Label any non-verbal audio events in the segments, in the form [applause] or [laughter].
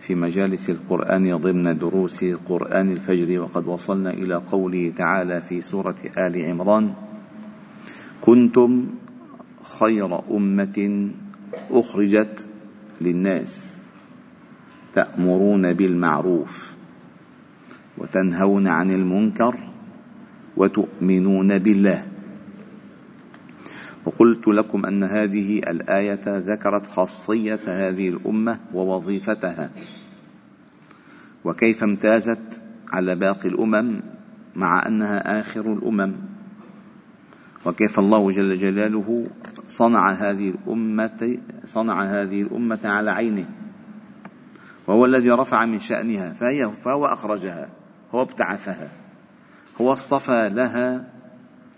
في مجالس القرآن ضمن دروس قرآن الفجر وقد وصلنا إلى قوله تعالى في سورة آل عمران كنتم خير أمة أخرجت للناس تأمرون بالمعروف وتنهون عن المنكر وتؤمنون بالله وقلت لكم أن هذه الآية ذكرت خاصية هذه الأمة ووظيفتها. وكيف امتازت على باقي الأمم مع أنها آخر الأمم؟ وكيف الله جل جلاله صنع هذه الامه صنع هذه الأمة على عينه. وهو الذي رفع من شأنها فهي فهو أخرجها هو ابتعثها هو اصطفى لها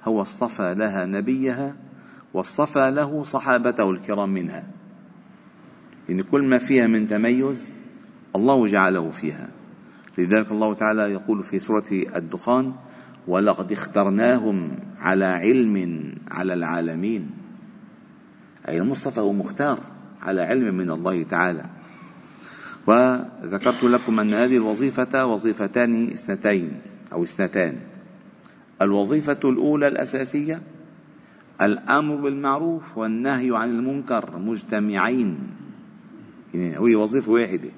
هو اصطفى لها نبيها واصطفى له صحابته الكرام منها. يعني كل ما فيها من تميز الله جعله فيها. لذلك الله تعالى يقول في سورة الدخان ولقد اخترناهم على علم على العالمين أي المصطفى هو مختار على علم من الله تعالى. وذكرت لكم أن هذه الوظيفة وظيفتان اثنتين أو اثنتان. الوظيفة الأولى الأساسية الأمر بالمعروف والنهي عن المنكر مجتمعين. يعني هي وظيفة واحدة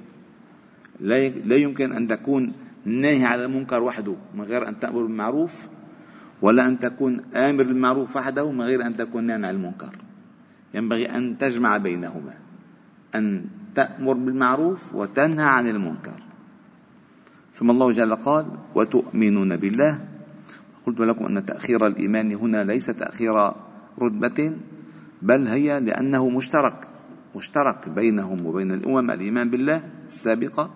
لا يمكن أن تكون ناهي على المنكر وحده من غير أن تأمر بالمعروف ولا أن تكون آمر بالمعروف وحده من غير أن تكون ناهي عن المنكر. ينبغي أن تجمع بينهما أن تأمر بالمعروف وتنهى عن المنكر. ثم الله جل قال وتؤمنون بالله قلت لكم أن تأخير الإيمان هنا ليس تأخير رتبة بل هي لأنه مشترك مشترك بينهم وبين الأمم الإيمان بالله السابقة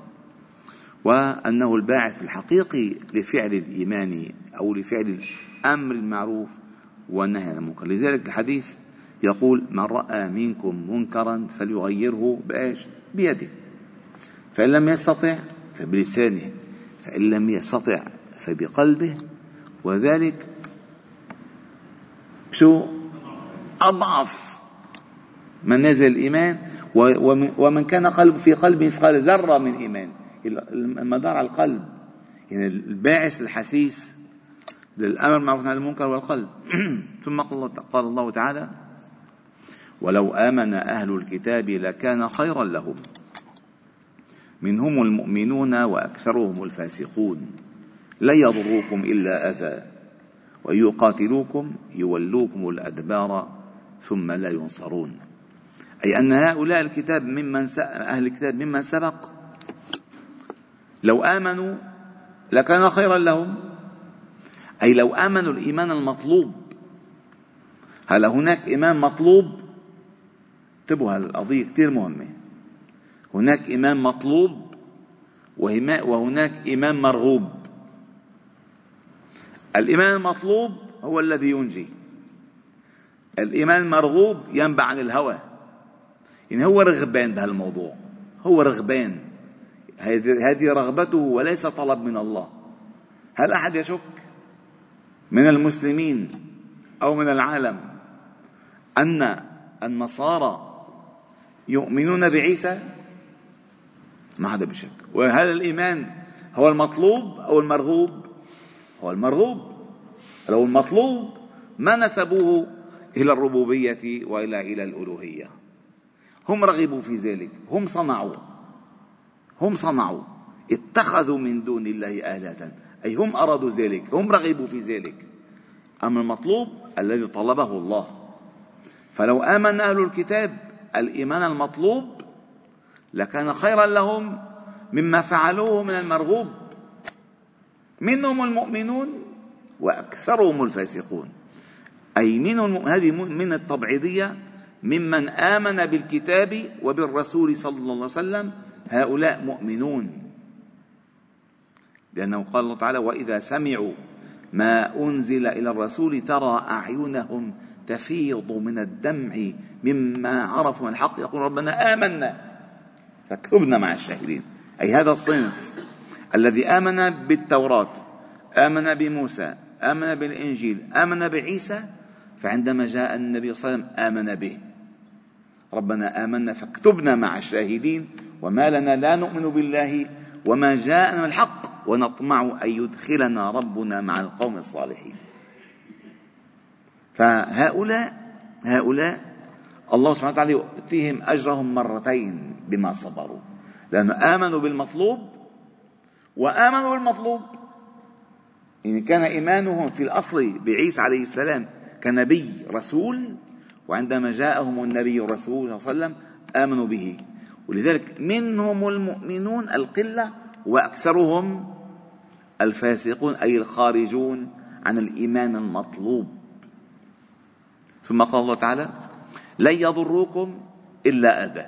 وأنه الباعث الحقيقي لفعل الإيمان أو لفعل الأمر المعروف والنهي عن المنكر. لذلك الحديث يقول من رأى منكم منكرا فليغيره بإيش؟ بيده. فإن لم يستطع فبلسانه فإن لم يستطع فبقلبه وذلك شو؟ أضعف منازل الإيمان ومن كان قلب في قلبه مثقال ذرة من إيمان. المدار على القلب. يعني الباعث الحسيس للأمر معروف عن المنكر والقلب. [clears throat] ثم قال الله تعالى ولو آمن أهل الكتاب لكان خيرا لهم. منهم المؤمنون وأكثرهم الفاسقون. لا يضروكم إلا أذى وان يقاتلوكم يولوكم الأدبار ثم لا ينصرون. أي أن هؤلاء الكتاب ممن أهل الكتاب ممن سبق. لو آمنوا لكان خيرا لهم. أي لو آمنوا الإيمان المطلوب هل هناك إيمان مطلوب؟ انتبهوا القضية كثير مهمة. هناك إمام مطلوب وهناك إمام مرغوب. الإمام المطلوب هو الذي ينجي. الإمام المرغوب ينبع عن الهوى. يعني هو رغبان بهالموضوع هو رغبان. هذه رغبته وليس طلب من الله. هل أحد يشك من المسلمين أو من العالم أن النصارى يؤمنون بعيسى؟ ما حدا بشك وهل الإيمان هو المطلوب أو المرغوب؟ هو المرغوب لو المطلوب ما نسبوه إلى الربوبية وإلى إلى الألوهية. هم رغبوا في ذلك هم صنعوا. هم صنعوا. اتخذوا من دون الله آلهة. أي هم أرادوا ذلك هم رغبوا في ذلك. أما المطلوب الذي طلبه الله. فلو آمن أهل الكتاب الإيمان المطلوب لكان خيرا لهم مما فعلوه من المرغوب. منهم المؤمنون وأكثرهم الفاسقون. أي منهم هذه من التبعيضية ممن آمن بالكتاب وبالرسول صلى الله عليه وسلم هؤلاء مؤمنون. لأنه قال الله تعالى وإذا سمعوا ما أنزل إلى الرسول ترى أعينهم تفيض من الدمع مما عرفوا من الحق. يقول ربنا آمنا. فاكتبنا مع الشاهدين. أي هذا الصنف. الذي آمن بالتوراة آمن بموسى آمن بالإنجيل آمن بعيسى فعندما جاء النبي صلى الله عليه وسلم آمن به. ربنا آمنا فاكتبنا مع الشاهدين وما لنا لا نؤمن بالله وما جاءنا الحق ونطمع أن يدخلنا ربنا مع القوم الصالحين. فهؤلاء هؤلاء الله سبحانه وتعالى يؤتيهم أجرهم مرتين بما صبروا. لأنه آمنوا بالمطلوب وآمنوا بالمطلوب. يعني كان إيمانهم في الأصل بعيسى عليه السلام كنبي رسول وعندما جاءهم النبي الرسول صلى الله عليه وسلم آمنوا به. ولذلك منهم المؤمنون القلة وأكثرهم الفاسقون أي الخارجون عن الإيمان المطلوب. ثم قال الله تعالى لن يضروكم إلا أذى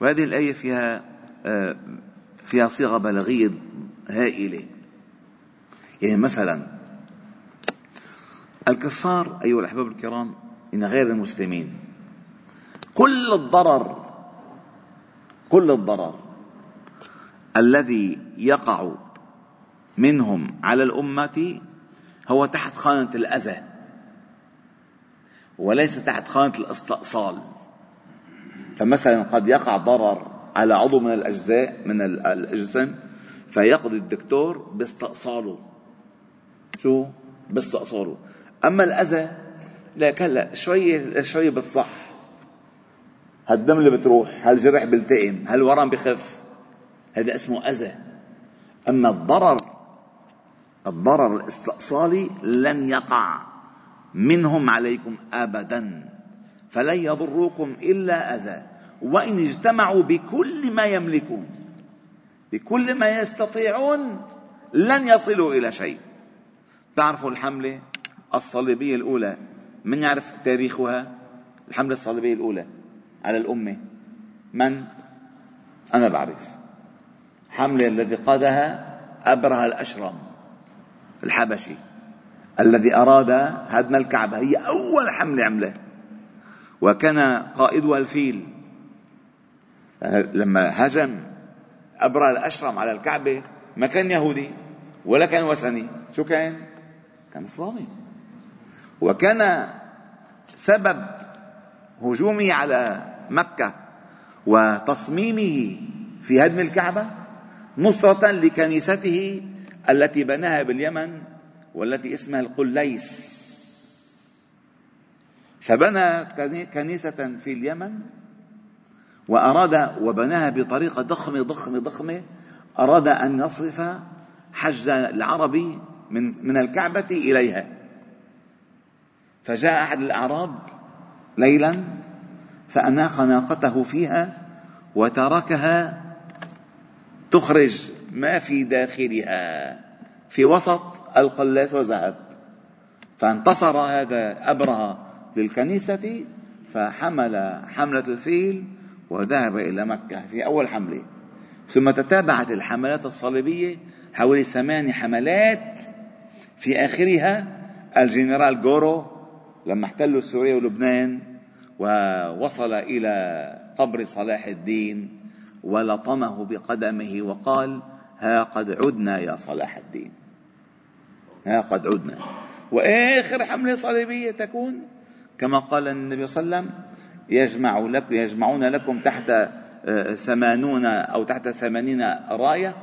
وهذه الآية فيها آه، فيها صيغة بلاغية هائلة. يعني مثلا الكفار أيها الأحباب الكرام إن غير المسلمين. كل الضرر كل الضرر الذي يقع منهم على الأمة هو تحت خانة الأذى وليس تحت خانة الإستئصال. فمثلا قد يقع ضرر على عضو من الأجزاء من الجسم فيقضي الدكتور باستئصاله. شو؟ باستئصاله. أما الأذى لا هلا شوي شوي بتصح اللي بتروح هالجرح بيلتئم هالورم بخف. هذا اسمه أذى. أما الضرر الضرر الاستئصالي لن يقع. منهم عليكم أبدا. فلن يضروكم إلا أذى. وإن اجتمعوا بكل ما يملكون بكل ما يستطيعون لن يصلوا إلى شيء. تعرفوا الحملة الصليبية الأولى؟ من يعرف تاريخها؟ الحملة الصليبية الأولى على الأمة. من؟ أنا بعرف. حملة الذي قادها أبرهة الأشرم الحبشي الذي أراد هدم الكعبة. هي أول حملة عملها. وكان قائدها الفيل لما هجم أبرهة الأشرم على الكعبة ما كان يهودي ولا كان وثني. شو كان؟ كان صليبي وكان سبب هجومه على مكة وتصميمه في هدم الكعبة نصرة لكنيسته التي بناها باليمن والتي اسمها القليس. فبنى كنيسة في اليمن وأراد وبناها بطريقة ضخمة ضخمة ضخمة أراد أن يصرف حج العربي من من الكعبة إليها. فجاء أحد الأعراب ليلا فأناخ ناقته فيها وتركها تخرج ما في داخلها في وسط القلاس وذهب فانتصر هذا أبرهة للكنيسة فحمل حملة الفيل وذهب إلى مكة في أول حملة. ثم تتابعت الحملات الصليبية حوالي ثمان حملات في آخرها الجنرال جورو لما احتلوا سوريا ولبنان ووصل إلى قبر صلاح الدين ولطمه بقدمه وقال ها قد عدنا يا صلاح الدين. ها قد عدنا. وآخر حملة صليبية تكون كما قال النبي صلى الله عليه وسلم يجمع لك يجمعون لكم تحت آه، ثمانون أو تحت ثمانين راية.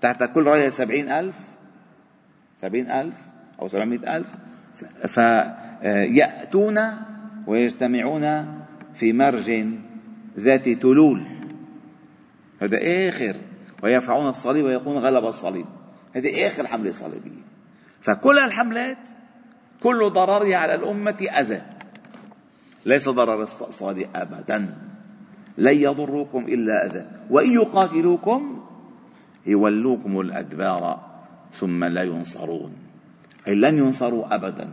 تحت كل راية سبعين ألف. سبعين ألف أو سبعمائة ألف. فيأتون ويجتمعون في مرج ذات تلول. هذا آخر. ويرفعون الصليب ويقولون غلب الصليب. هذه آخر حملة صليبية. فكل الحملات كل ضررها على الأمة أذى. ليس ضرر استئصالي أبدا. لن يضروكم إلا أذى. وإن يقاتلوكم يولوكم الأدبار ثم لا ينصرون. أي لن ينصروا أبدا.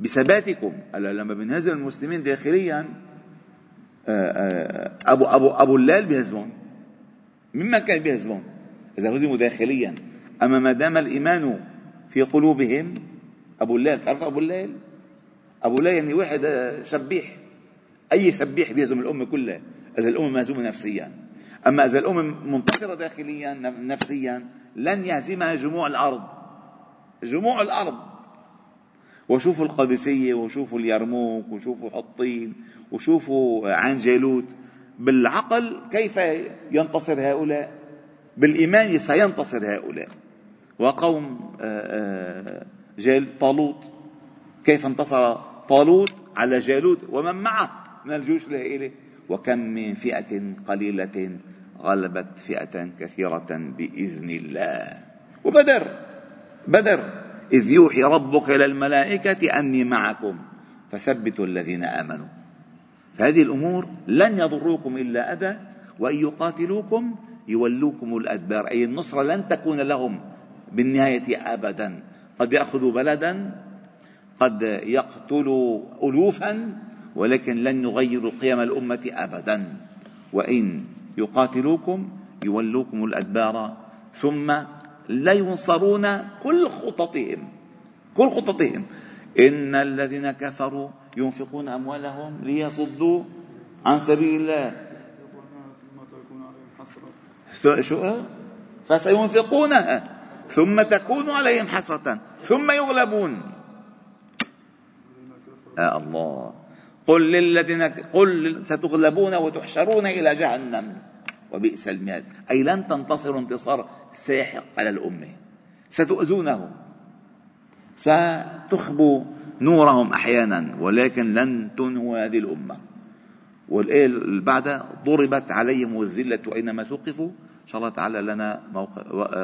بثباتكم لما بنهزم المسلمين داخليا آه، آه، أبو أبو أبو الليل بيهزمون. مما كان بيهزمون؟ إذا هزموا داخليا. أما ما دام الإيمان في قلوبهم أبو الليل تعرف أبو الليل؟ أبو الليل يعني واحد شبيح. أي شبيح بيهزم الأمة كلها؟ إذا الأمة مهزومة نفسيا. أما إذا الأمة منتصرة داخليا نفسيا لن يهزمها جموع الأرض. جموع الأرض. وشوفوا القادسية وشوفوا اليرموك وشوفوا حطين وشوفوا عين جالوت بالعقل كيف ينتصر هؤلاء؟ بالإيمان سينتصر هؤلاء. وقوم آه، آه، جال طالوت. كيف انتصر طالوت على جالوت ومن معه؟ من الجيوش الهائلة. وكم من فئة قليلة غلبت فئة كثيرة بإذن الله. وبدر بدر إذ يوحي ربك إلى الملائكة أني معكم. فثبتوا الذين آمنوا. فهذه الأمور لن يضروكم إلا أذى وإن يقاتلوكم يولوكم الأدبار. أي النصرة لن تكون لهم بالنهاية أبدا. قد يأخذوا بلدا قد يقتلوا ألوفا ولكن لن يغيروا قيم الأمة أبدا. وإن يقاتلوكم يولوكم الأدبار. ثم لا ينصرون كل خططهم. كل خططهم. إن الذين كفروا ينفقون أموالهم ليصدوا عن سبيل الله. شو؟ فسينفقونها. ثم تكون عليهم حسرة. ثم يغلبون. يا الله. قل للذين قل ستغلبون وتحشرون إلى جهنم. وبئس المهاد. أي لن تنتصروا انتصار ساحق على الأمة. ستؤذونهم. ستخبوا نورهم أحيانا ولكن لن تنهوا هذه الأمة. والآية اللي بعدها ضربت عليهم الذلة أينما ثقفوا. إن شاء الله تعالى لنا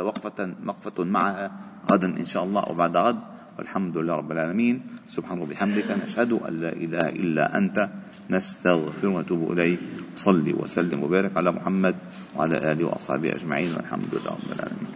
وقفة مقفة معها غدا إن شاء الله وبعد غد. والحمد لله رب العالمين. سبحان الله وبحمدك نشهد أن لا إله إلا أنت. نستغفر ونتوب إليك. صلي وسلم وبارك على محمد وعلى آله وأصحابه أجمعين. والحمد لله رب العالمين.